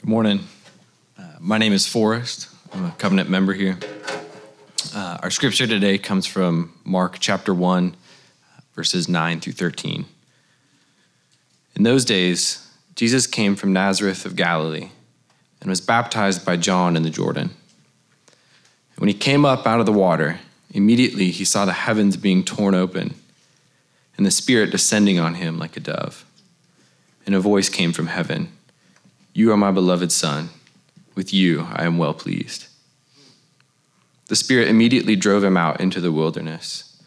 Good morning. Uh, my name is Forrest. I'm a covenant member here. Uh, our scripture today comes from Mark chapter 1, verses 9 through 13. In those days, Jesus came from Nazareth of Galilee and was baptized by John in the Jordan. When he came up out of the water, immediately he saw the heavens being torn open and the Spirit descending on him like a dove. And a voice came from heaven. You are my beloved Son. With you I am well pleased. The Spirit immediately drove him out into the wilderness.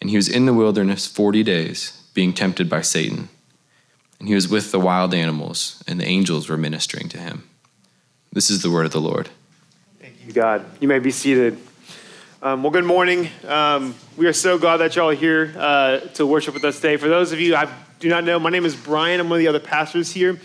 And he was in the wilderness 40 days, being tempted by Satan. And he was with the wild animals, and the angels were ministering to him. This is the word of the Lord. Thank you, God. You may be seated. Um, well, good morning. Um, we are so glad that y'all are here uh, to worship with us today. For those of you I do not know, my name is Brian. I'm one of the other pastors here.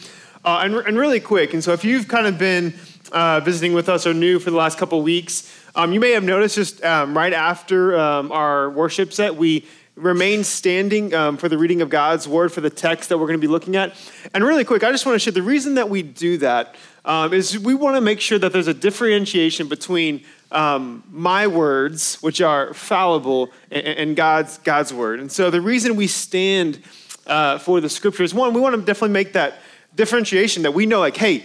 Uh, and, and, really quick, and so if you've kind of been uh, visiting with us or new for the last couple weeks, um, you may have noticed just um, right after um, our worship set, we remain standing um, for the reading of God's word for the text that we're going to be looking at. And really quick, I just want to share the reason that we do that um, is we want to make sure that there's a differentiation between um, my words, which are fallible, and, and, God's, God's word. And so the reason we stand uh, for the scriptures, one, we want to definitely make that differentiation that we know, like, hey,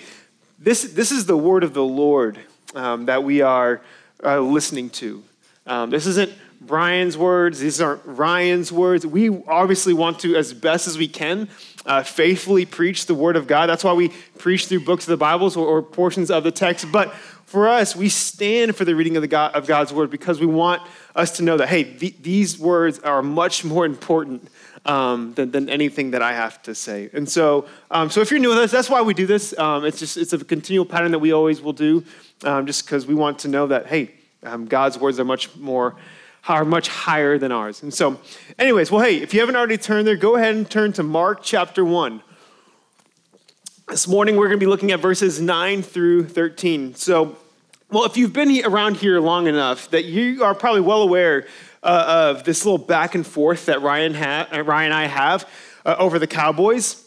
this, this is the word of the Lord um, that we are uh, listening to. Um, this isn't Brian's words, these aren't Ryan's words. We obviously want to, as best as we can, uh, faithfully preach the word of God. That's why we preach through books of the Bibles or, or portions of the text. But for us, we stand for the reading of, the God, of God's word because we want us to know that, hey, th- these words are much more important um, than, than, anything that I have to say. And so, um, so if you're new with us, that's why we do this. Um, it's just it's a continual pattern that we always will do, um, just because we want to know that hey, um, God's words are much more are much higher than ours. And so, anyways, well, hey, if you haven't already turned there, go ahead and turn to Mark chapter one. This morning we're going to be looking at verses nine through thirteen. So. Well, if you've been around here long enough, that you are probably well aware uh, of this little back and forth that Ryan, ha- uh, Ryan and I have uh, over the Cowboys.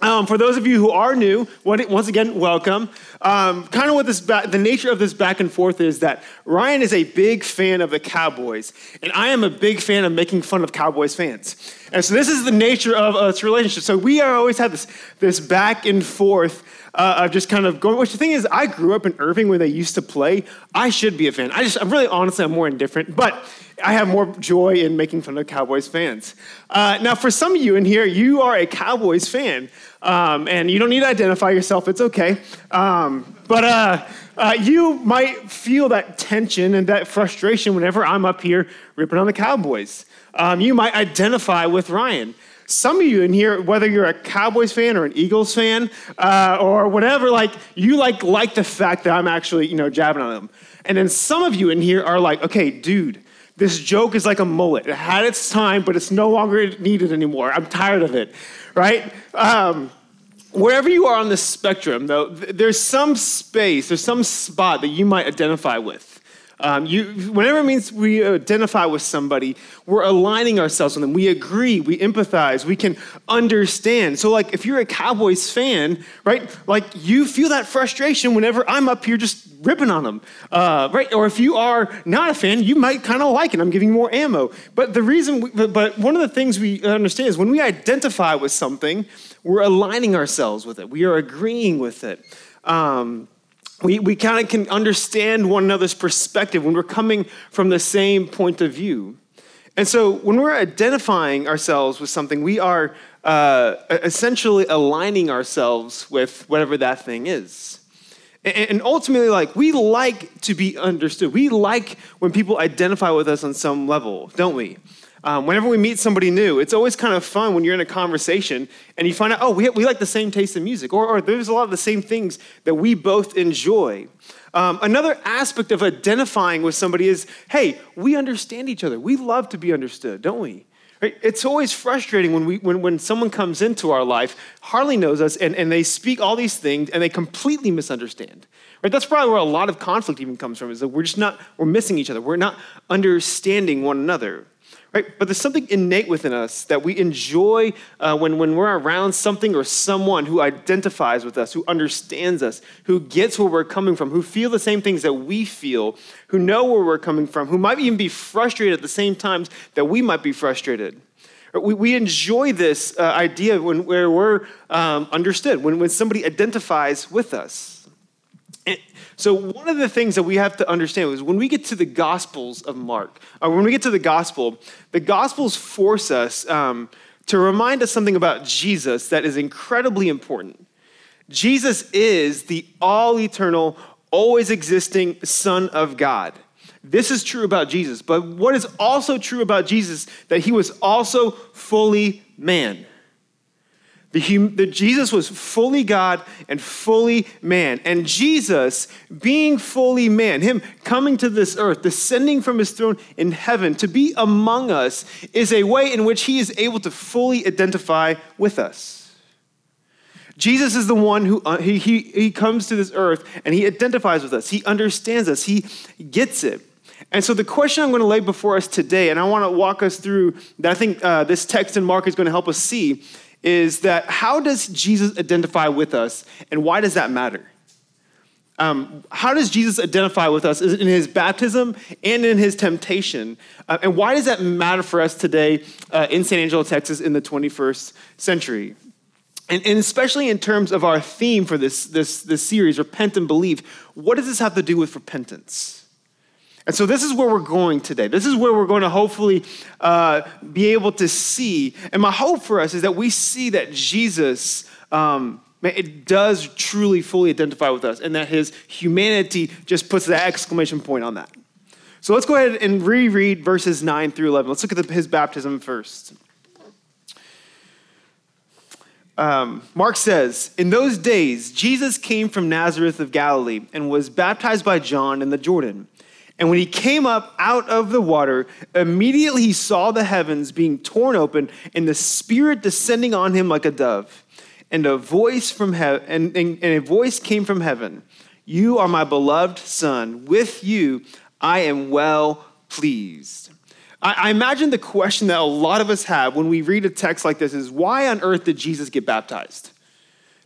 Um, for those of you who are new, once again, welcome. Um, kind of what this ba- the nature of this back and forth is that Ryan is a big fan of the Cowboys, and I am a big fan of making fun of Cowboys fans. And so this is the nature of uh, this relationship. So we are always have this this back and forth uh, of just kind of going. Which the thing is, I grew up in Irving where they used to play. I should be a fan. I just, I'm really honestly, I'm more indifferent, but I have more joy in making fun of Cowboys fans. Uh, now, for some of you in here, you are a Cowboys fan, um, and you don't need to identify yourself. It's okay. Um, but uh, uh, you might feel that tension and that frustration whenever I'm up here ripping on the Cowboys. Um, you might identify with Ryan. Some of you in here, whether you're a Cowboys fan or an Eagles fan uh, or whatever, like you like like the fact that I'm actually you know jabbing on them. And then some of you in here are like, okay, dude, this joke is like a mullet. It had its time, but it's no longer needed anymore. I'm tired of it, right? Um, wherever you are on the spectrum, though, there's some space, there's some spot that you might identify with. Um, you, whenever it means we identify with somebody, we're aligning ourselves with them. We agree, we empathize, we can understand. So, like, if you're a Cowboys fan, right, like you feel that frustration whenever I'm up here just ripping on them, uh, right? Or if you are not a fan, you might kind of like it. I'm giving you more ammo. But the reason, we, but one of the things we understand is when we identify with something, we're aligning ourselves with it. We are agreeing with it. Um, we, we kind of can understand one another's perspective when we're coming from the same point of view. And so when we're identifying ourselves with something, we are uh, essentially aligning ourselves with whatever that thing is. And ultimately, like, we like to be understood. We like when people identify with us on some level, don't we? Um, whenever we meet somebody new, it's always kind of fun when you're in a conversation and you find out, oh, we, we like the same taste in music, or, or there's a lot of the same things that we both enjoy. Um, another aspect of identifying with somebody is, hey, we understand each other. We love to be understood, don't we? Right? It's always frustrating when, we, when, when someone comes into our life, hardly knows us, and, and they speak all these things and they completely misunderstand. Right? That's probably where a lot of conflict even comes from, is that we're just not, we're missing each other. We're not understanding one another Right? But there's something innate within us that we enjoy uh, when, when we're around something or someone who identifies with us, who understands us, who gets where we're coming from, who feel the same things that we feel, who know where we're coming from, who might even be frustrated at the same times that we might be frustrated. We, we enjoy this uh, idea when, where we're um, understood, when, when somebody identifies with us. And so, one of the things that we have to understand is when we get to the Gospels of Mark, or when we get to the Gospel, the Gospels force us um, to remind us something about Jesus that is incredibly important. Jesus is the all eternal, always existing Son of God. This is true about Jesus. But what is also true about Jesus that he was also fully man. Hum, the, Jesus was fully God and fully man. And Jesus, being fully man, him coming to this earth, descending from his throne in heaven to be among us, is a way in which he is able to fully identify with us. Jesus is the one who uh, he, he, he comes to this earth and he identifies with us. He understands us. He gets it. And so, the question I'm going to lay before us today, and I want to walk us through that I think uh, this text in Mark is going to help us see, is that how does Jesus identify with us, and why does that matter? Um, how does Jesus identify with us in his baptism and in his temptation? Uh, and why does that matter for us today uh, in San Angelo, Texas in the 21st century? And, and, especially in terms of our theme for this, this, this series, Repent and Believe, what does this have to do with repentance? And so this is where we're going today. This is where we're going to hopefully uh, be able to see. And my hope for us is that we see that Jesus, um, it does truly fully identify with us and that his humanity just puts that exclamation point on that. So let's go ahead and reread verses 9 through 11. Let's look at the, his baptism first. Um, Mark says, In those days, Jesus came from Nazareth of Galilee and was baptized by John in the Jordan. And when he came up out of the water, immediately he saw the heavens being torn open and the Spirit descending on him like a dove. And a voice from heaven, and, and, and a voice came from heaven. You are my beloved Son. With you I am well pleased. I, I imagine the question that a lot of us have when we read a text like this is why on earth did Jesus get baptized?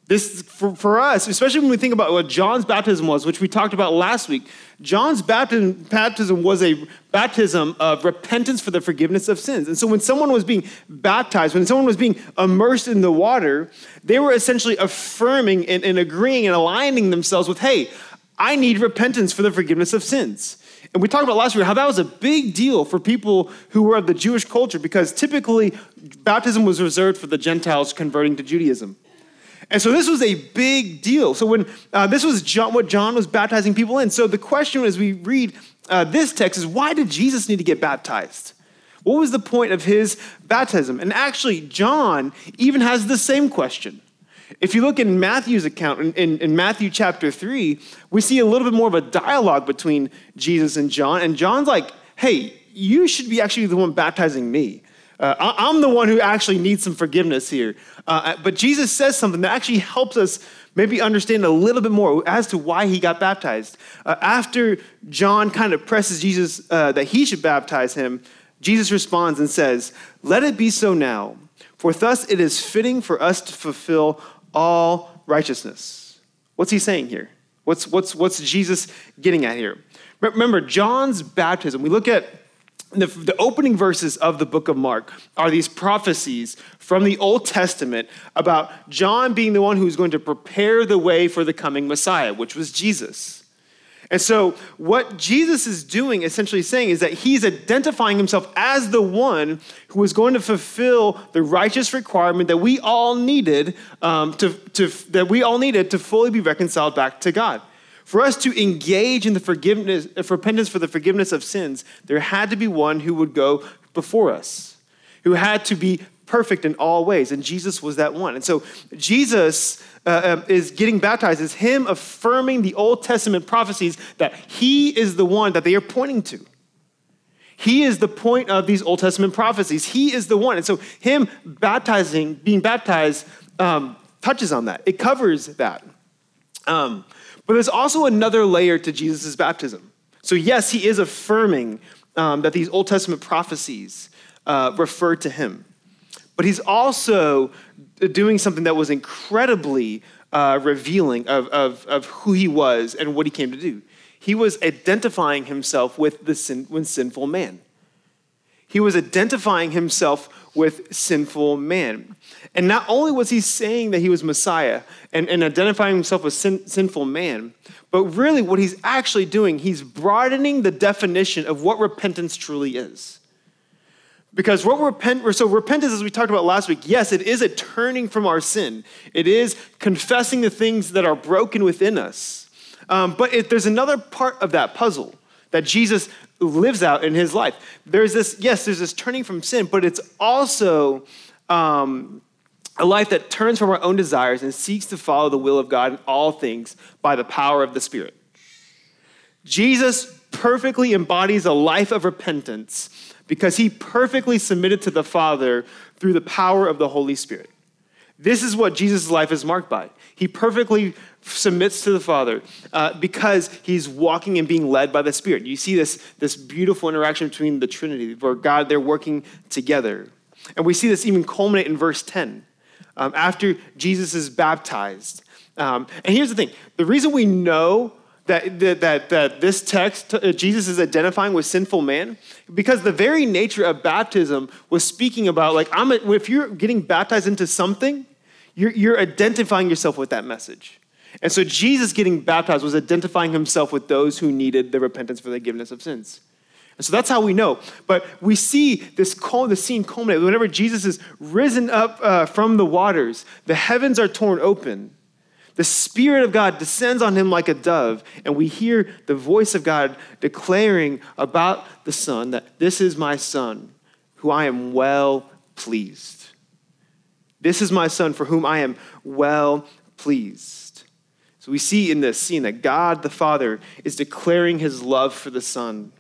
This, for, for us, especially when we think about what John's baptism was, which we talked about last week, John's baptism, baptism was a baptism of repentance for the forgiveness of sins. And so when someone was being baptized, when someone was being immersed in the water, they were essentially affirming and, and agreeing and aligning themselves with, hey, I need repentance for the forgiveness of sins. And we talked about last week how that was a big deal for people who were of the Jewish culture because typically baptism was reserved for the Gentiles converting to Judaism. And so this was a big deal. So when uh, this was John, what John was baptizing people in. So the question as we read uh, this text is why did Jesus need to get baptized? What was the point of his baptism? And actually, John even has the same question. If you look in Matthew's account, in, in, in, Matthew chapter 3, we see a little bit more of a dialogue between Jesus and John. And John's like, hey, you should be actually the one baptizing me. Uh, I'm the one who actually needs some forgiveness here. Uh, but Jesus says something that actually helps us maybe understand a little bit more as to why he got baptized. Uh, after John kind of presses Jesus uh, that he should baptize him, Jesus responds and says, Let it be so now, for thus it is fitting for us to fulfill all righteousness. What's he saying here? What's, what's, what's Jesus getting at here? Remember, John's baptism, we look at the, the, opening verses of the book of Mark are these prophecies from the Old Testament about John being the one who's going to prepare the way for the coming Messiah, which was Jesus. And so, what Jesus is doing, essentially saying, is that he's identifying himself as the one who is going to fulfill the righteous requirement that we all needed um, to, to, that we all needed to fully be reconciled back to God. For us to engage in the forgiveness, repentance for the forgiveness of sins, there had to be one who would go before us, who had to be perfect in all ways. And Jesus was that one. And so Jesus uh, um, is getting baptized is him affirming the Old Testament prophecies that he is the one that they are pointing to. He is the point of these Old Testament prophecies. He is the one. And so him baptizing, being baptized, um, touches on that. It covers that. Um, but there's also another layer to Jesus' baptism. So, yes, he is affirming um, that these Old Testament prophecies uh, referred to him. But he's also doing something that was incredibly uh, revealing of, of, of who he was and what he came to do. He was identifying himself with the sin, with sinful man. He was identifying himself with sinful man. And not only was he saying that he was Messiah and, and identifying himself with sin, sinful man, but really what he's actually doing, he's broadening the definition of what repentance truly is. Because what repent, so repentance, as we talked about last week, yes, it is a turning from our sin. It is confessing the things that are broken within us. Um, but it, there's another part of that puzzle that Jesus lives out in his life. There's this, yes, there's this turning from sin, but it's also um, a life that turns from our own desires and seeks to follow the will of God in all things by the power of the Spirit. Jesus perfectly embodies a life of repentance because he perfectly submitted to the Father through the power of the Holy Spirit. This is what Jesus' life is marked by. He perfectly submits to the Father uh, because he's walking and being led by the Spirit. You see this, this beautiful interaction between the Trinity, where God, they're working together. And we see this even culminate in verse 10. Um, after Jesus is baptized. Um, and here's the thing the reason we know that, that, that, this text, uh, Jesus is identifying with sinful man, because the very nature of baptism was speaking about, like, I'm a, if you're getting baptized into something, you're, you're identifying yourself with that message. And so Jesus getting baptized was identifying himself with those who needed the repentance for the forgiveness of sins. And so that's how we know. But we see this the scene culminate. Whenever Jesus is risen up uh, from the waters, the heavens are torn open. The Spirit of God descends on him like a dove, and we hear the voice of God declaring about the Son that this is my Son, who I am well pleased. This is my Son, for whom I am well pleased. So we see in this scene that God the Father is declaring his love for the Son,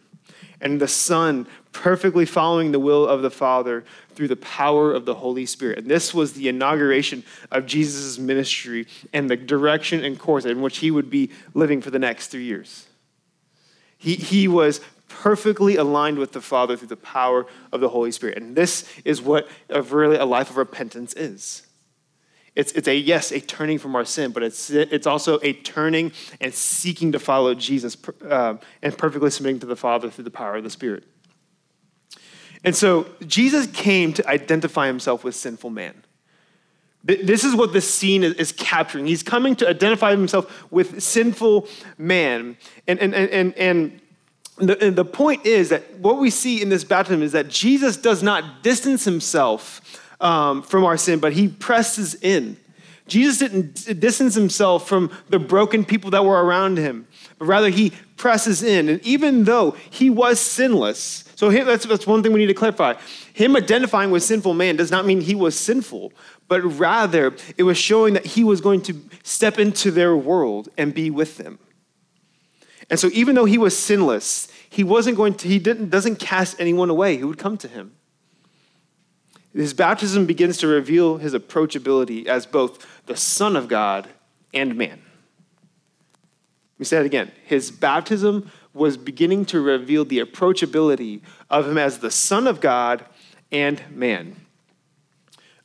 and the Son perfectly following the will of the Father through the power of the Holy Spirit. And this was the inauguration of Jesus' ministry and the direction and course in which he would be living for the next three years. He, he was perfectly aligned with the Father through the power of the Holy Spirit. And this is what a really a life of repentance is. It's, it's a, yes, a turning from our sin, but it's, it's also a turning and seeking to follow Jesus uh, and perfectly submitting to the Father through the power of the Spirit. And so Jesus came to identify himself with sinful man. This is what this scene is, capturing. He's coming to identify himself with sinful man. And, and, and, and the, the point is that what we see in this baptism is that Jesus does not distance himself um, from our sin, but he presses in. Jesus didn't distance himself from the broken people that were around him, but rather he presses in. And even though he was sinless, so that's, that's one thing we need to clarify. Him identifying with sinful man does not mean he was sinful, but rather it was showing that he was going to step into their world and be with them. And so even though he was sinless, he wasn't going to, he didn't, doesn't cast anyone away who would come to him. His baptism begins to reveal his approachability as both the Son of God and man. Let me say that again. His baptism was beginning to reveal the approachability of him as the Son of God and man.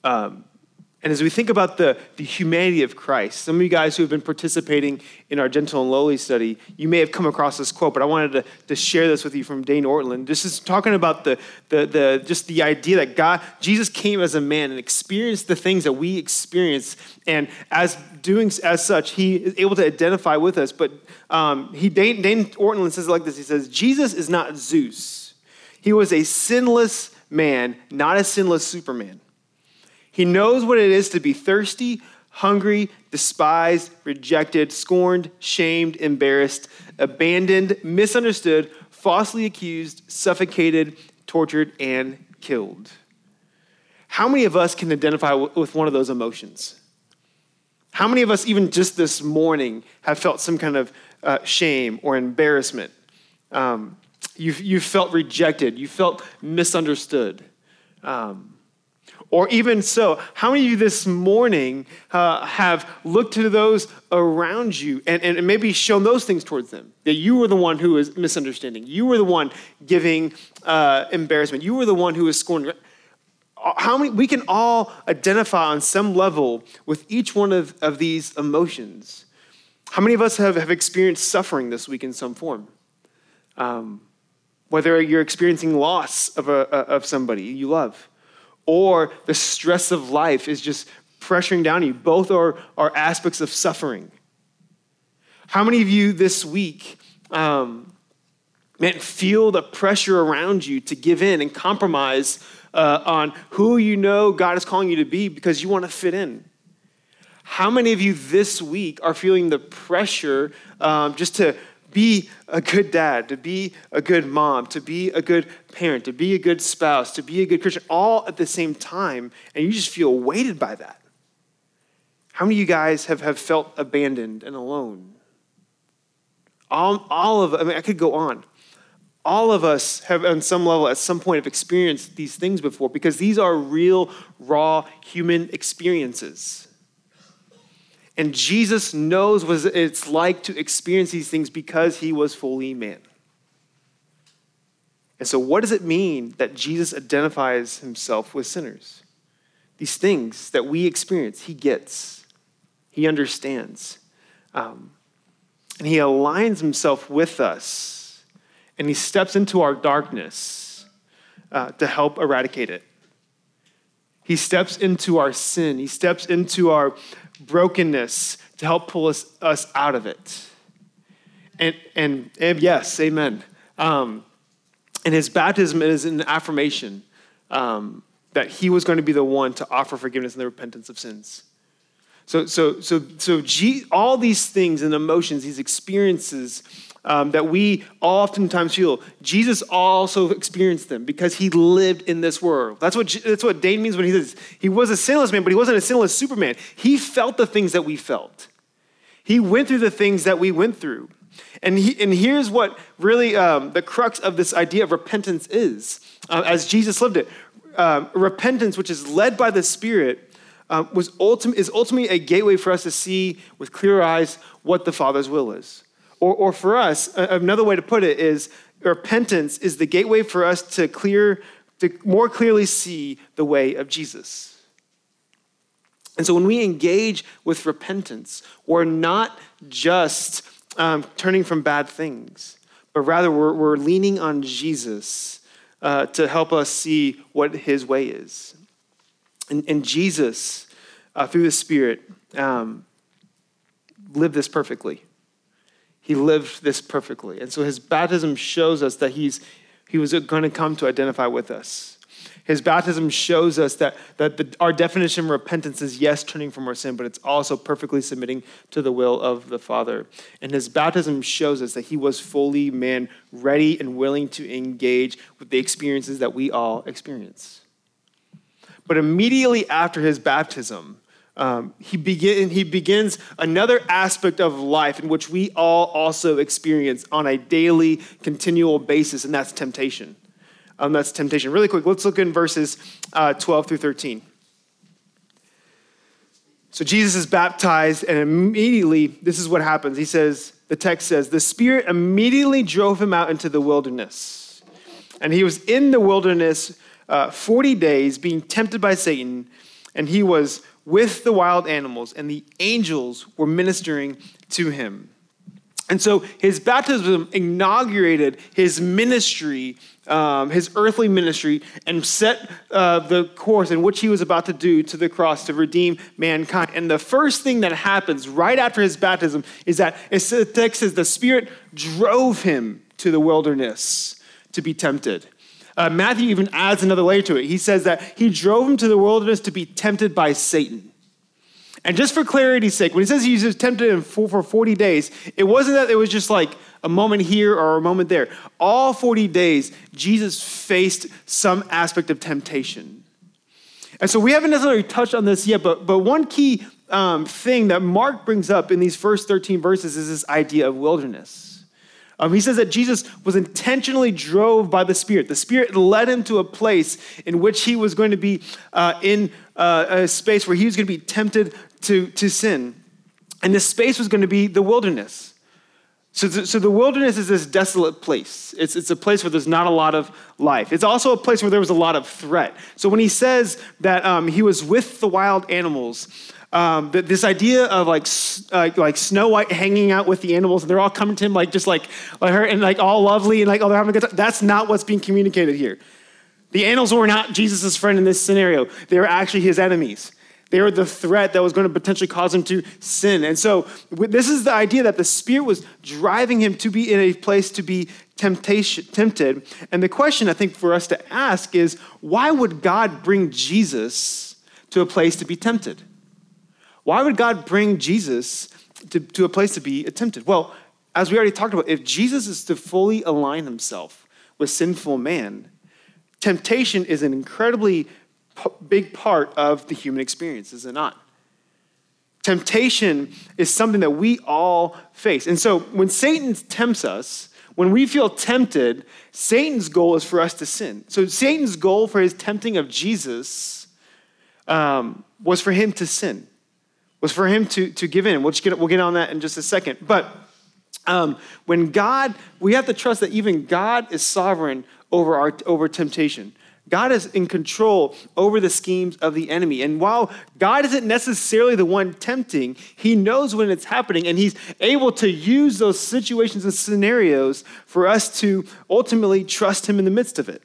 Um, and as we think about the, the humanity of Christ, some of you guys who have been participating in our gentle and lowly study, you may have come across this quote, but I wanted to, to share this with you from Dane Ortlund. This is talking about the, the, the, just the idea that God, Jesus came as a man and experienced the things that we experience. And as doing as such, he is able to identify with us. But um, he, Dane, Dane Ortlund says it like this. He says, Jesus is not Zeus. He was a sinless man, not a sinless Superman. He knows what it is to be thirsty, hungry, despised, rejected, scorned, shamed, embarrassed, abandoned, misunderstood, falsely accused, suffocated, tortured, and killed. How many of us can identify with one of those emotions? How many of us, even just this morning, have felt some kind of uh, shame or embarrassment? Um, you, you felt rejected, you felt misunderstood. Um, Or even so, how many of you this morning uh, have looked to those around you and, and maybe shown those things towards them? That you were the one who was misunderstanding. You were the one giving uh, embarrassment. You were the one who was scorned. How many, we can all identify on some level with each one of, of these emotions. How many of us have, have experienced suffering this week in some form? Um, whether you're experiencing loss of, a, of somebody you love or the stress of life is just pressuring down on you. Both are, are aspects of suffering. How many of you this week, um, man, feel the pressure around you to give in and compromise uh, on who you know God is calling you to be because you want to fit in? How many of you this week are feeling the pressure um, just to be a good dad, to be a good mom, to be a good parent, to be a good spouse, to be a good Christian, all at the same time, and you just feel weighted by that. How many of you guys have, have felt abandoned and alone? All, all of, I mean, I could go on. All of us have, on some level, at some point, have experienced these things before because these are real, raw human experiences. And Jesus knows what it's like to experience these things because he was fully man. And so, what does it mean that Jesus identifies himself with sinners? These things that we experience, he gets, he understands. Um, and he aligns himself with us, and he steps into our darkness uh, to help eradicate it. He steps into our sin, he steps into our brokenness to help pull us, us out of it. And, and, and yes, amen. Um, and his baptism is an affirmation um, that he was going to be the one to offer forgiveness and the repentance of sins. So, so, so, so G, all these things and emotions, these experiences um, that we oftentimes feel, Jesus also experienced them because he lived in this world. That's what, that's what Dane means when he says he was a sinless man, but he wasn't a sinless Superman. He felt the things that we felt. He went through the things that we went through. And, he, and here's what really um, the crux of this idea of repentance is, uh, as Jesus lived it. Uh, repentance, which is led by the Spirit, uh, was ultim- is ultimately a gateway for us to see with clear eyes what the Father's will is. Or, or for us, another way to put it is repentance is the gateway for us to clear, to more clearly see the way of Jesus. And so when we engage with repentance, we're not just um, turning from bad things, but rather we're, we're leaning on Jesus uh, to help us see what his way is. And, and Jesus, uh, through the Spirit, um, lived this perfectly. He lived this perfectly. And so his baptism shows us that he's, he was going to come to identify with us. His baptism shows us that, that the, our definition of repentance is yes, turning from our sin, but it's also perfectly submitting to the will of the Father. And his baptism shows us that he was fully man, ready and willing to engage with the experiences that we all experience. But immediately after his baptism, um, he, begin, he begins another aspect of life in which we all also experience on a daily, continual basis, and that's temptation. Um, that's temptation. Really quick, let's look in verses uh, 12 through 13. So Jesus is baptized, and immediately, this is what happens. He says, the text says, the Spirit immediately drove him out into the wilderness. And he was in the wilderness uh, 40 days, being tempted by Satan, and he was with the wild animals, and the angels were ministering to him. And so his baptism inaugurated his ministry, um, his earthly ministry, and set uh, the course in which he was about to do to the cross to redeem mankind. And the first thing that happens right after his baptism is that the text says the Spirit drove him to the wilderness to be tempted. Uh, Matthew even adds another layer to it. He says that he drove him to the wilderness to be tempted by Satan. And just for clarity's sake, when he says he was tempted for 40 days, it wasn't that it was just like a moment here or a moment there. All 40 days, Jesus faced some aspect of temptation. And so we haven't necessarily touched on this yet, but, but one key um, thing that Mark brings up in these first 13 verses is this idea of wilderness. Um, he says that Jesus was intentionally drove by the Spirit. The Spirit led him to a place in which he was going to be uh, in uh, a space where he was going to be tempted to, to sin. And this space was going to be the wilderness. So, so the wilderness is this desolate place. It's, it's a place where there's not a lot of life. It's also a place where there was a lot of threat. So when he says that um, he was with the wild animals, um, this idea of like uh, like Snow White hanging out with the animals and they're all coming to him like just like, like her and like all lovely and like oh they're having a good time. That's not what's being communicated here. The animals were not Jesus' friend in this scenario. They were actually his enemies. They were the threat that was going to potentially cause him to sin. And so, this is the idea that the Spirit was driving him to be in a place to be temptation, tempted. And the question I think for us to ask is why would God bring Jesus to a place to be tempted? Why would God bring Jesus to, to a place to be tempted? Well, as we already talked about, if Jesus is to fully align himself with sinful man, temptation is an incredibly big part of the human experience, is it not? Temptation is something that we all face. And so when Satan tempts us, when we feel tempted, Satan's goal is for us to sin. So Satan's goal for his tempting of Jesus um, was for him to sin was for him to, to give in. We'll, get, we'll get on that in just a second. But um, when God, we have to trust that even God is sovereign over, our, over temptation. God is in control over the schemes of the enemy. And while God isn't necessarily the one tempting, He knows when it's happening, and He's able to use those situations and scenarios for us to ultimately trust Him in the midst of it.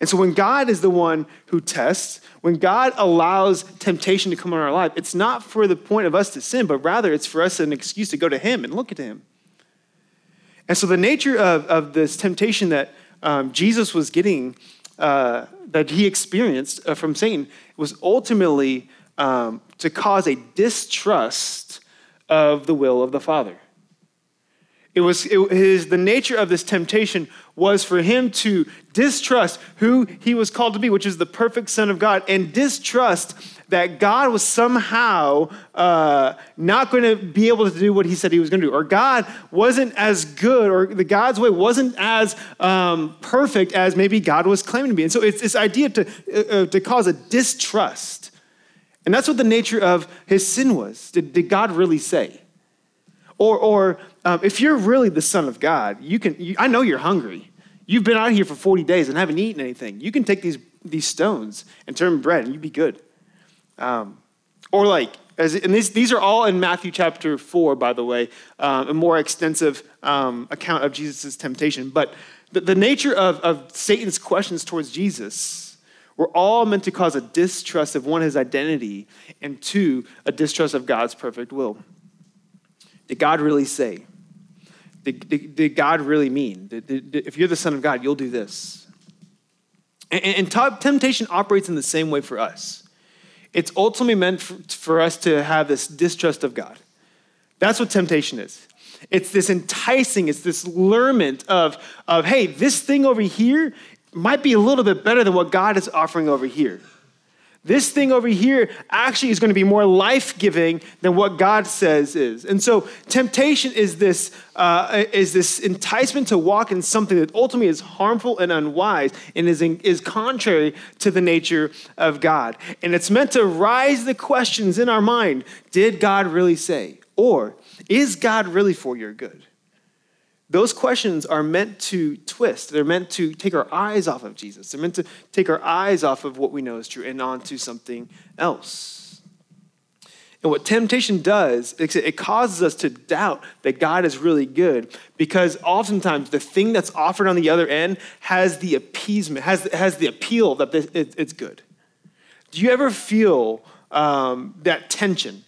And so when God is the one who tests, when God allows temptation to come in our life, it's not for the point of us to sin, but rather it's for us an excuse to go to Him and look at Him. And so the nature of, of this temptation that um, Jesus was getting, uh, that he experienced uh, from Satan, was ultimately um, to cause a distrust of the will of the Father. It was it, his, the nature of this temptation was for him to distrust who he was called to be, which is the perfect Son of God, and distrust that God was somehow uh, not going to be able to do what he said he was going to do, or God wasn't as good, or the God's way wasn't as um, perfect as maybe God was claiming to be. And so it's this idea to, uh, uh to cause a distrust. And that's what the nature of his sin was. Did, did God really say? Or, or um, if you're really the Son of God, you can. You, I know you're hungry. You've been out here for 40 days and haven't eaten anything. You can take these, these stones and turn them bread and you'd be good. Um, or like, as, and these, these are all in Matthew chapter 4, by the way, um, a more extensive um, account of Jesus' temptation. But the, the nature of, of Satan's questions towards Jesus were all meant to cause a distrust of one, his identity, and two, a distrust of God's perfect will. Did God really say? Did, did, did God really mean? Did, if you're the Son of God, you'll do this. And, and temptation operates in the same way for us. It's ultimately meant for, for us to have this distrust of God. That's what temptation is. It's this enticing, it's this lurement of, of, hey, this thing over here might be a little bit better than what God is offering over here. This thing over here actually is going to be more life giving than what God says is. And so, temptation is this, uh, is this enticement to walk in something that ultimately is harmful and unwise and is, in, is contrary to the nature of God. And it's meant to rise the questions in our mind Did God really say? Or is God really for your good? Those questions are meant to twist. They're meant to take our eyes off of Jesus. They're meant to take our eyes off of what we know is true and onto something else. And what temptation does, it causes us to doubt that God is really good because oftentimes the thing that's offered on the other end has the appeasement, has, has the appeal that it's good. Do you ever feel um, that tension?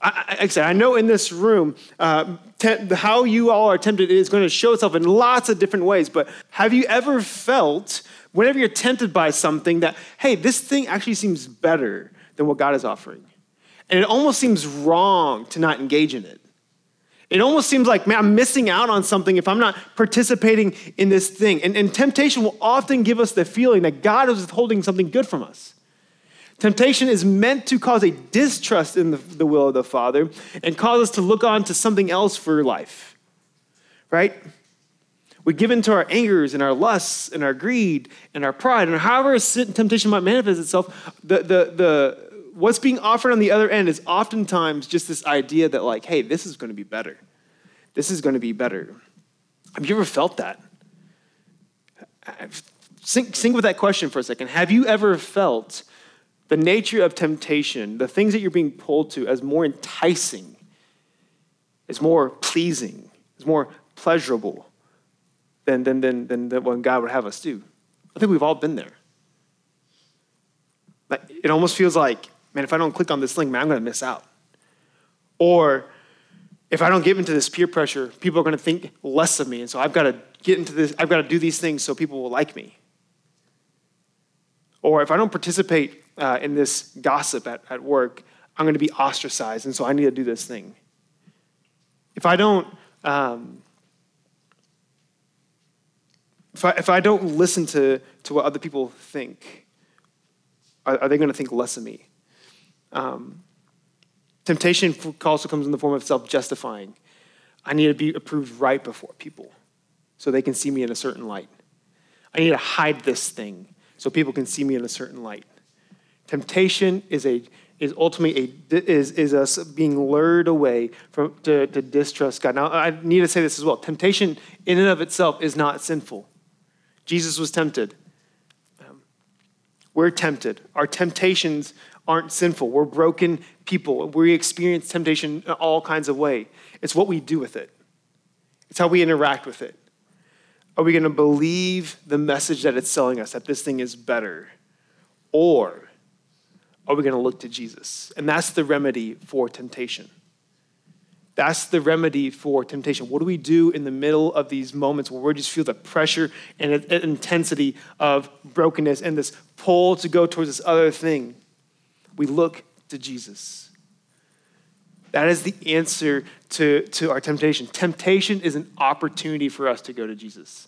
I, I, I know in this room, uh, te- how you all are tempted is going to show itself in lots of different ways. But have you ever felt, whenever you're tempted by something, that, hey, this thing actually seems better than what God is offering? And it almost seems wrong to not engage in it. It almost seems like, man, I'm missing out on something if I'm not participating in this thing. And, and temptation will often give us the feeling that God is withholding something good from us. Temptation is meant to cause a distrust in the, the will of the Father and cause us to look on to something else for life. right? We give in to our angers and our lusts and our greed and our pride. And however temptation might manifest itself, the, the, the, what's being offered on the other end is oftentimes just this idea that, like, hey, this is going to be better. This is going to be better. Have you ever felt that? Sink, sink with that question for a second. Have you ever felt the nature of temptation, the things that you're being pulled to, as more enticing, as more pleasing, as more pleasurable than, than, than, than, than what God would have us do? I think we've all been there. It almost feels like, man, if I don't click on this link, man, I'm going to miss out. Or if I don't give into this peer pressure, people are going to think less of me. And so I've got to get into this, I've got to do these things so people will like me. Or if I don't participate uh, in this gossip at, at work, I'm going to be ostracized. And so I need to do this thing. If I don't, um, if I, if I don't listen to, to what other people think, are, are they going to think less of me? Um, temptation also comes in the form of self justifying. I need to be approved right before people so they can see me in a certain light. I need to hide this thing so people can see me in a certain light. Temptation is a is ultimately a is, is us being lured away from to, to distrust God. Now I need to say this as well. Temptation in and of itself is not sinful. Jesus was tempted. Um, we're tempted. Our temptations aren't sinful. We're broken people. We experience temptation in all kinds of way. It's what we do with it. It's how we interact with it. Are we going to believe the message that it's selling us, that this thing is better? Or are we going to look to Jesus? And that's the remedy for temptation. That's the remedy for temptation. What do we do in the middle of these moments where we just feel the pressure and intensity of brokenness and this pull to go towards this other thing? We look to Jesus. That is the answer to, to our temptation. Temptation is an opportunity for us to go to Jesus.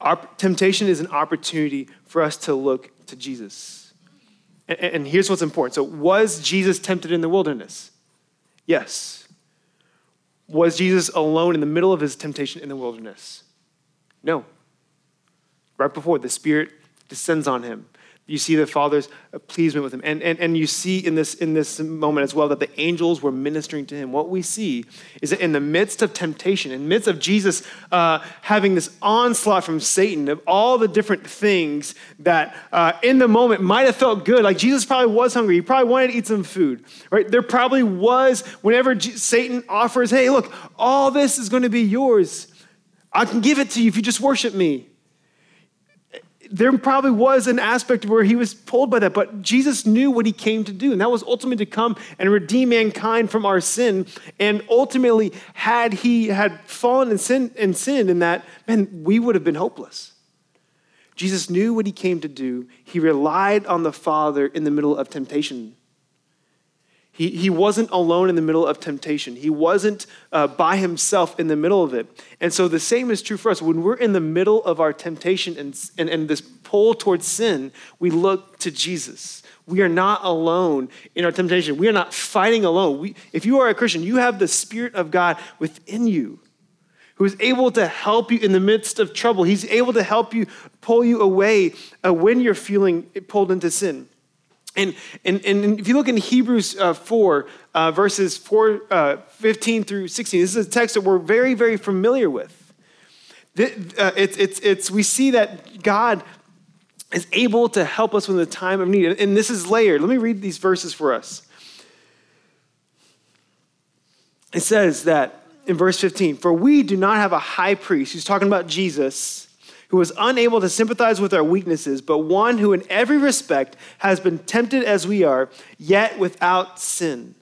Our temptation is an opportunity for us to look to Jesus. And, and here's what's important. So, was Jesus tempted in the wilderness? Yes. Was Jesus alone in the middle of his temptation in the wilderness? No. Right before, the Spirit descends on him. You see the Father's pleasement with him. And, and, and you see in this, in this moment as well that the angels were ministering to him. What we see is that in the midst of temptation, in the midst of Jesus uh, having this onslaught from Satan of all the different things that uh, in the moment might have felt good, like Jesus probably was hungry. He probably wanted to eat some food, right? There probably was, whenever Satan offers, hey, look, all this is going to be yours. I can give it to you if you just worship me there probably was an aspect where he was pulled by that, but Jesus knew what he came to do, and that was ultimately to come and redeem mankind from our sin. And ultimately, had he had fallen and sinned and sinned in that, man, we would have been hopeless. Jesus knew what he came to do. He relied on the Father in the middle of temptation. He, he wasn't alone in the middle of temptation. He wasn't uh, by himself in the middle of it. And so the same is true for us. When we're in the middle of our temptation and, and, and this pull towards sin, we look to Jesus. We are not alone in our temptation. We are not fighting alone. We, if you are a Christian, you have the Spirit of God within you who is able to help you in the midst of trouble. He's able to help you pull you away uh, when you're feeling pulled into sin. And, and, and if you look in Hebrews uh, 4, uh, verses 4, uh, 15 through 16, this is a text that we're very, very familiar with. Uh, it's, it's, it's, we see that God is able to help us in the time of need. And this is layered. Let me read these verses for us. It says that in verse 15, for we do not have a high priest, who's talking about Jesus who was unable to sympathize with our weaknesses, but one who in every respect has been tempted as we are, yet without sin.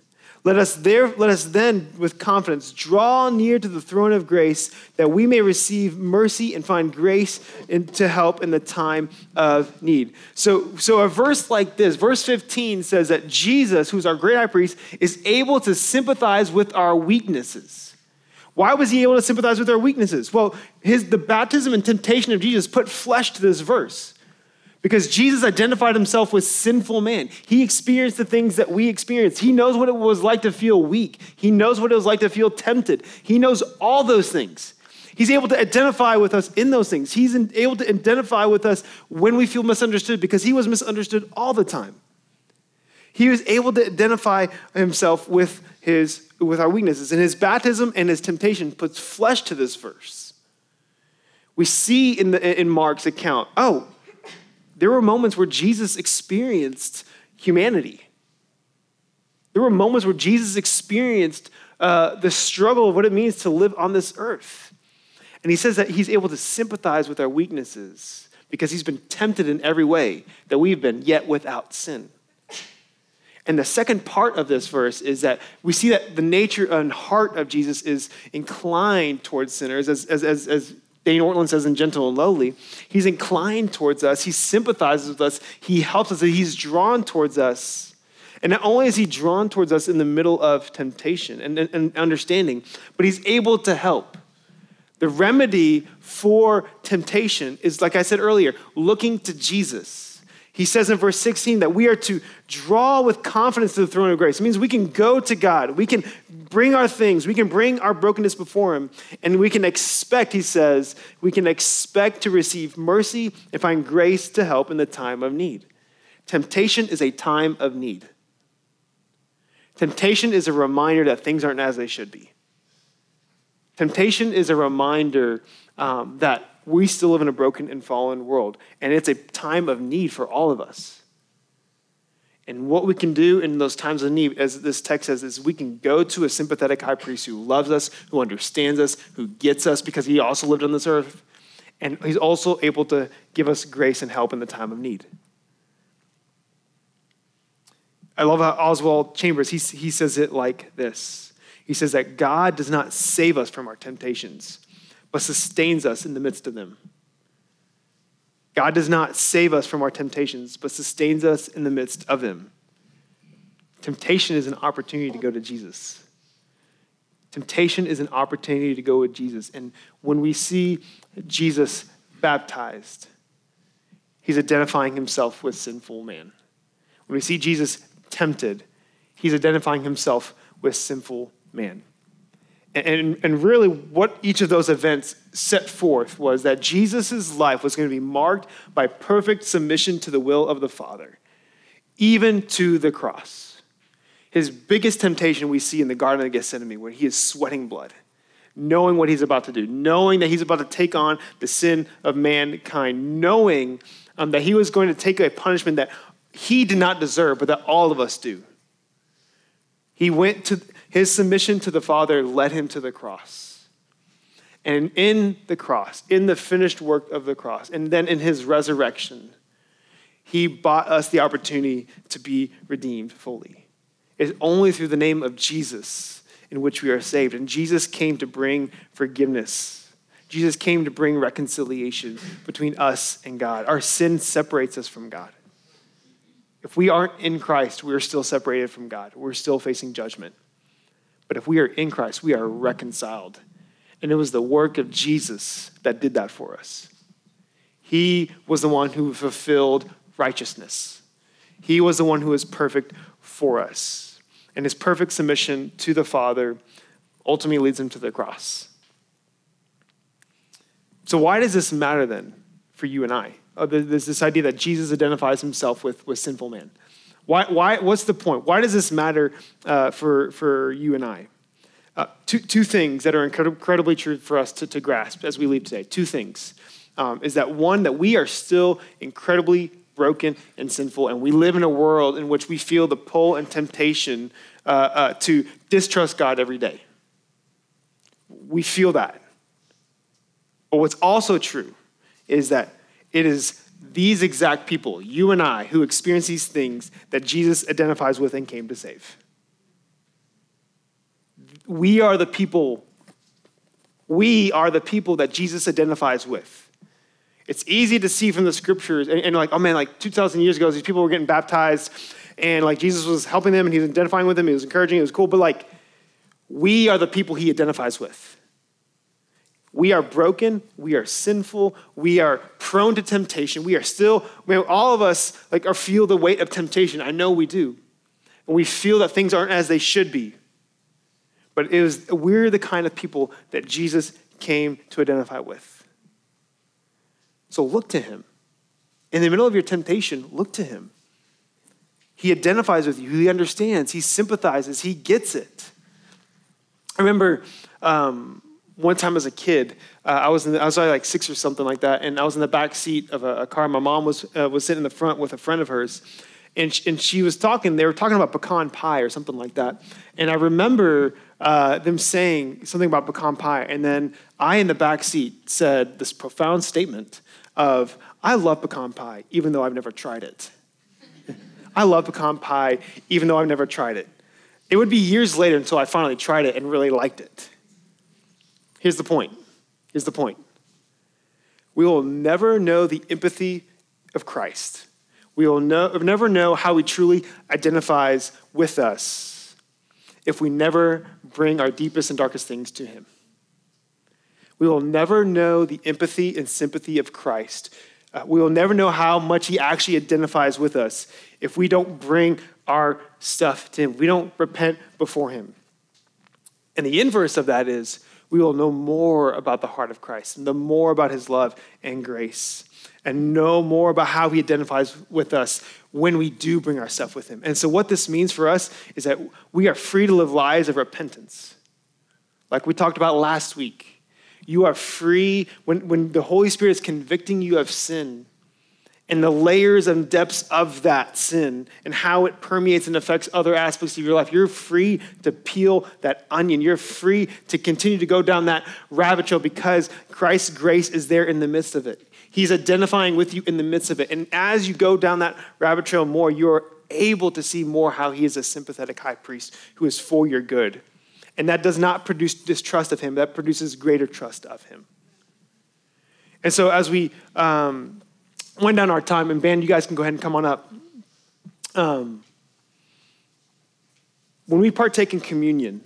Let us, there, let us then, with confidence, draw near to the throne of grace that we may receive mercy and find grace in, to help in the time of need. So, so, a verse like this, verse 15 says that Jesus, who's our great high priest, is able to sympathize with our weaknesses. Why was he able to sympathize with our weaknesses? Well, his, the baptism and temptation of Jesus put flesh to this verse. Because Jesus identified himself with sinful man. He experienced the things that we experience. He knows what it was like to feel weak. He knows what it was like to feel tempted. He knows all those things. He's able to identify with us in those things. He's able to identify with us when we feel misunderstood because he was misunderstood all the time. He was able to identify himself with, his, with our weaknesses. And his baptism and his temptation puts flesh to this verse. We see in, the, in Mark's account, oh, there were moments where Jesus experienced humanity. There were moments where Jesus experienced uh, the struggle of what it means to live on this earth. And he says that he's able to sympathize with our weaknesses because he's been tempted in every way that we've been, yet without sin. And the second part of this verse is that we see that the nature and heart of Jesus is inclined towards sinners, as, as, as, as Dane Ortlund says in Gentle and Lowly. He's inclined towards us, he sympathizes with us, he helps us, he's drawn towards us. And not only is he drawn towards us in the middle of temptation and, and, and understanding, but he's able to help. The remedy for temptation is, like I said earlier, looking to Jesus. He says in verse 16 that we are to draw with confidence to the throne of grace. It means we can go to God. We can bring our things. We can bring our brokenness before Him. And we can expect, he says, we can expect to receive mercy and find grace to help in the time of need. Temptation is a time of need. Temptation is a reminder that things aren't as they should be. Temptation is a reminder um, that we still live in a broken and fallen world, and it's a time of need for all of us. And what we can do in those times of need, as this text says, is we can go to a sympathetic high priest who loves us, who understands us, who gets us because he also lived on this earth. And he's also able to give us grace and help in the time of need. I love how Oswald Chambers, he, he says it like this. He says that God does not save us from our temptations, but sustains us in the midst of them. God does not save us from our temptations, but sustains us in the midst of them. Temptation is an opportunity to go to Jesus. Temptation is an opportunity to go with Jesus. And when we see Jesus baptized, he's identifying himself with sinful man. When we see Jesus tempted, he's identifying himself with sinful man. And, and really, what each of those events set forth was that Jesus' life was going to be marked by perfect submission to the will of the Father, even to the cross. His biggest temptation we see in the Garden of Gethsemane, where he is sweating blood, knowing what he's about to do, knowing that he's about to take on the sin of mankind, knowing um, that he was going to take a punishment that he did not deserve, but that all of us do. He went to his submission to the Father led him to the cross. And in the cross, in the finished work of the cross, and then in his resurrection, he bought us the opportunity to be redeemed fully. It's only through the name of Jesus in which we are saved. And Jesus came to bring forgiveness. Jesus came to bring reconciliation between us and God. Our sin separates us from God. If we aren't in Christ, we are still separated from God. We're still facing judgment. But if we are in Christ, we are reconciled. And it was the work of Jesus that did that for us. He was the one who fulfilled righteousness. He was the one who was perfect for us. And his perfect submission to the Father ultimately leads him to the cross. So, why does this matter then for you and I? Uh, there's this idea that Jesus identifies himself with, with sinful man. Why, why, what's the point? Why does this matter uh, for, for you and I? Uh, two, two things that are incredibly true for us to, to grasp as we leave today. Two things um, is that one, that we are still incredibly broken and sinful, and we live in a world in which we feel the pull and temptation uh, uh to distrust God every day. We feel that. But what's also true is that it is these exact people, you and I, who experience these things that Jesus identifies with and came to save. We are the people, we are the people that Jesus identifies with. It's easy to see from the scriptures, and, and like, oh man, like 2,000 years ago, these people were getting baptized, and like Jesus was helping them, and he was identifying with them, he was encouraging, it was cool, but like, we are the people he identifies with. We are broken. We are sinful. We are prone to temptation. We are still, all of us like are feel the weight of temptation. I know we do. And we feel that things aren't as they should be. But it was, we're the kind of people that Jesus came to identify with. So look to him. In the middle of your temptation, look to him. He identifies with you, he understands, he sympathizes, he gets it. I remember um, one time as a kid, uh, I was in the, I was like six or something like that, and I was in the back seat of a, a car. My mom was uh, was sitting in the front with a friend of hers, and she, and she was talking. They were talking about pecan pie or something like that, and I remember uh, them saying something about pecan pie, and then I in the back seat said this profound statement of, "I love pecan pie, even though I've never tried it." I love pecan pie, even though I've never tried it. It would be years later until I finally tried it and really liked it. Here's the point. Here's the point. We will never know the empathy of Christ. We will know, never know how he truly identifies with us if we never bring our deepest and darkest things to him. We will never know the empathy and sympathy of Christ. Uh, we will never know how much he actually identifies with us if we don't bring our stuff to him. We don't repent before him. And the inverse of that is we will know more about the heart of Christ and the more about his love and grace and know more about how he identifies with us when we do bring our stuff with him. And so, what this means for us is that we are free to live lives of repentance. Like we talked about last week, you are free when, when the Holy Spirit is convicting you of sin and the layers and depths of that sin and how it permeates and affects other aspects of your life. You're free to peel that onion. You're free to continue to go down that rabbit trail because Christ's grace is there in the midst of it. He's identifying with you in the midst of it. And as you go down that rabbit trail more, you're able to see more how he is a sympathetic high priest who is for your good. And that does not produce distrust of him, that produces greater trust of him. And so, as we um, wind down our time, and band, you guys can go ahead and come on up. Um, when we partake in communion,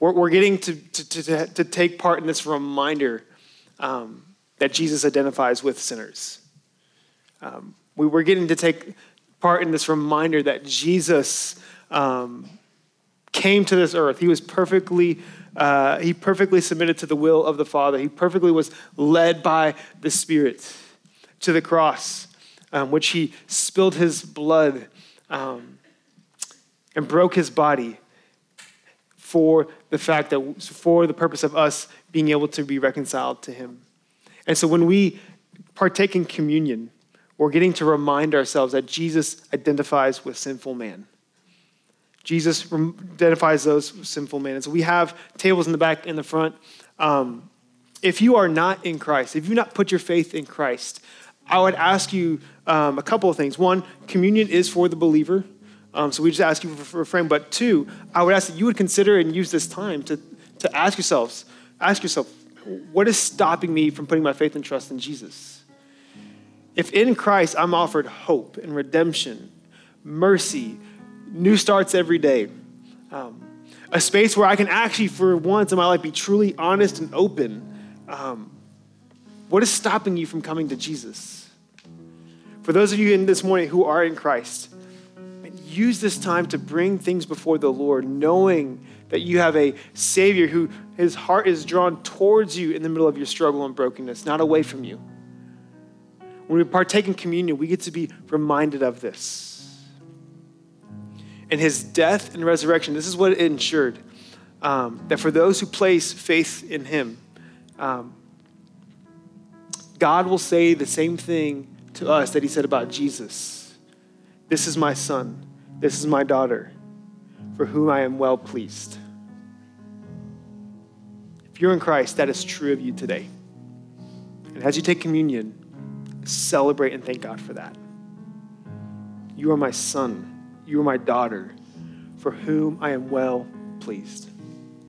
we're, we're getting to, to, to, to, take part in this reminder um, that Jesus identifies with sinners. Um, we were getting to take part in this reminder that Jesus um, came to this earth. He was perfectly, uh, he perfectly submitted to the will of the Father. He perfectly was led by the Spirit to the cross, um, which he spilled his blood um, and broke his body for the fact that, for the purpose of us being able to be reconciled to him. And so when we partake in communion, we're getting to remind ourselves that Jesus identifies with sinful man. Jesus identifies those sinful men. And so we have tables in the back and the front. Um, if you are not in Christ, if you've not put your faith in Christ, I would ask you um, a couple of things. One, communion is for the believer. Um, so we just ask you for, a frame. But two, I would ask that you would consider and use this time to, to ask yourselves, ask yourself, what is stopping me from putting my faith and trust in Jesus? If in Christ I'm offered hope and redemption, mercy, new starts every day, um, a space where I can actually, for once in my life, be truly honest and open. Um, what is stopping you from coming to Jesus? For those of you in this morning who are in Christ, use this time to bring things before the Lord, knowing that you have a Savior who his heart is drawn towards you in the middle of your struggle and brokenness, not away from you. When we partake in communion, we get to be reminded of this. And his death and resurrection, this is what it ensured um, that for those who place faith in him, um, God will say the same thing to us that he said about Jesus. This is my son. This is my daughter, for whom I am well pleased. If you're in Christ, that is true of you today. And as you take communion, celebrate and thank God for that. You are my son. You are my daughter, for whom I am well pleased.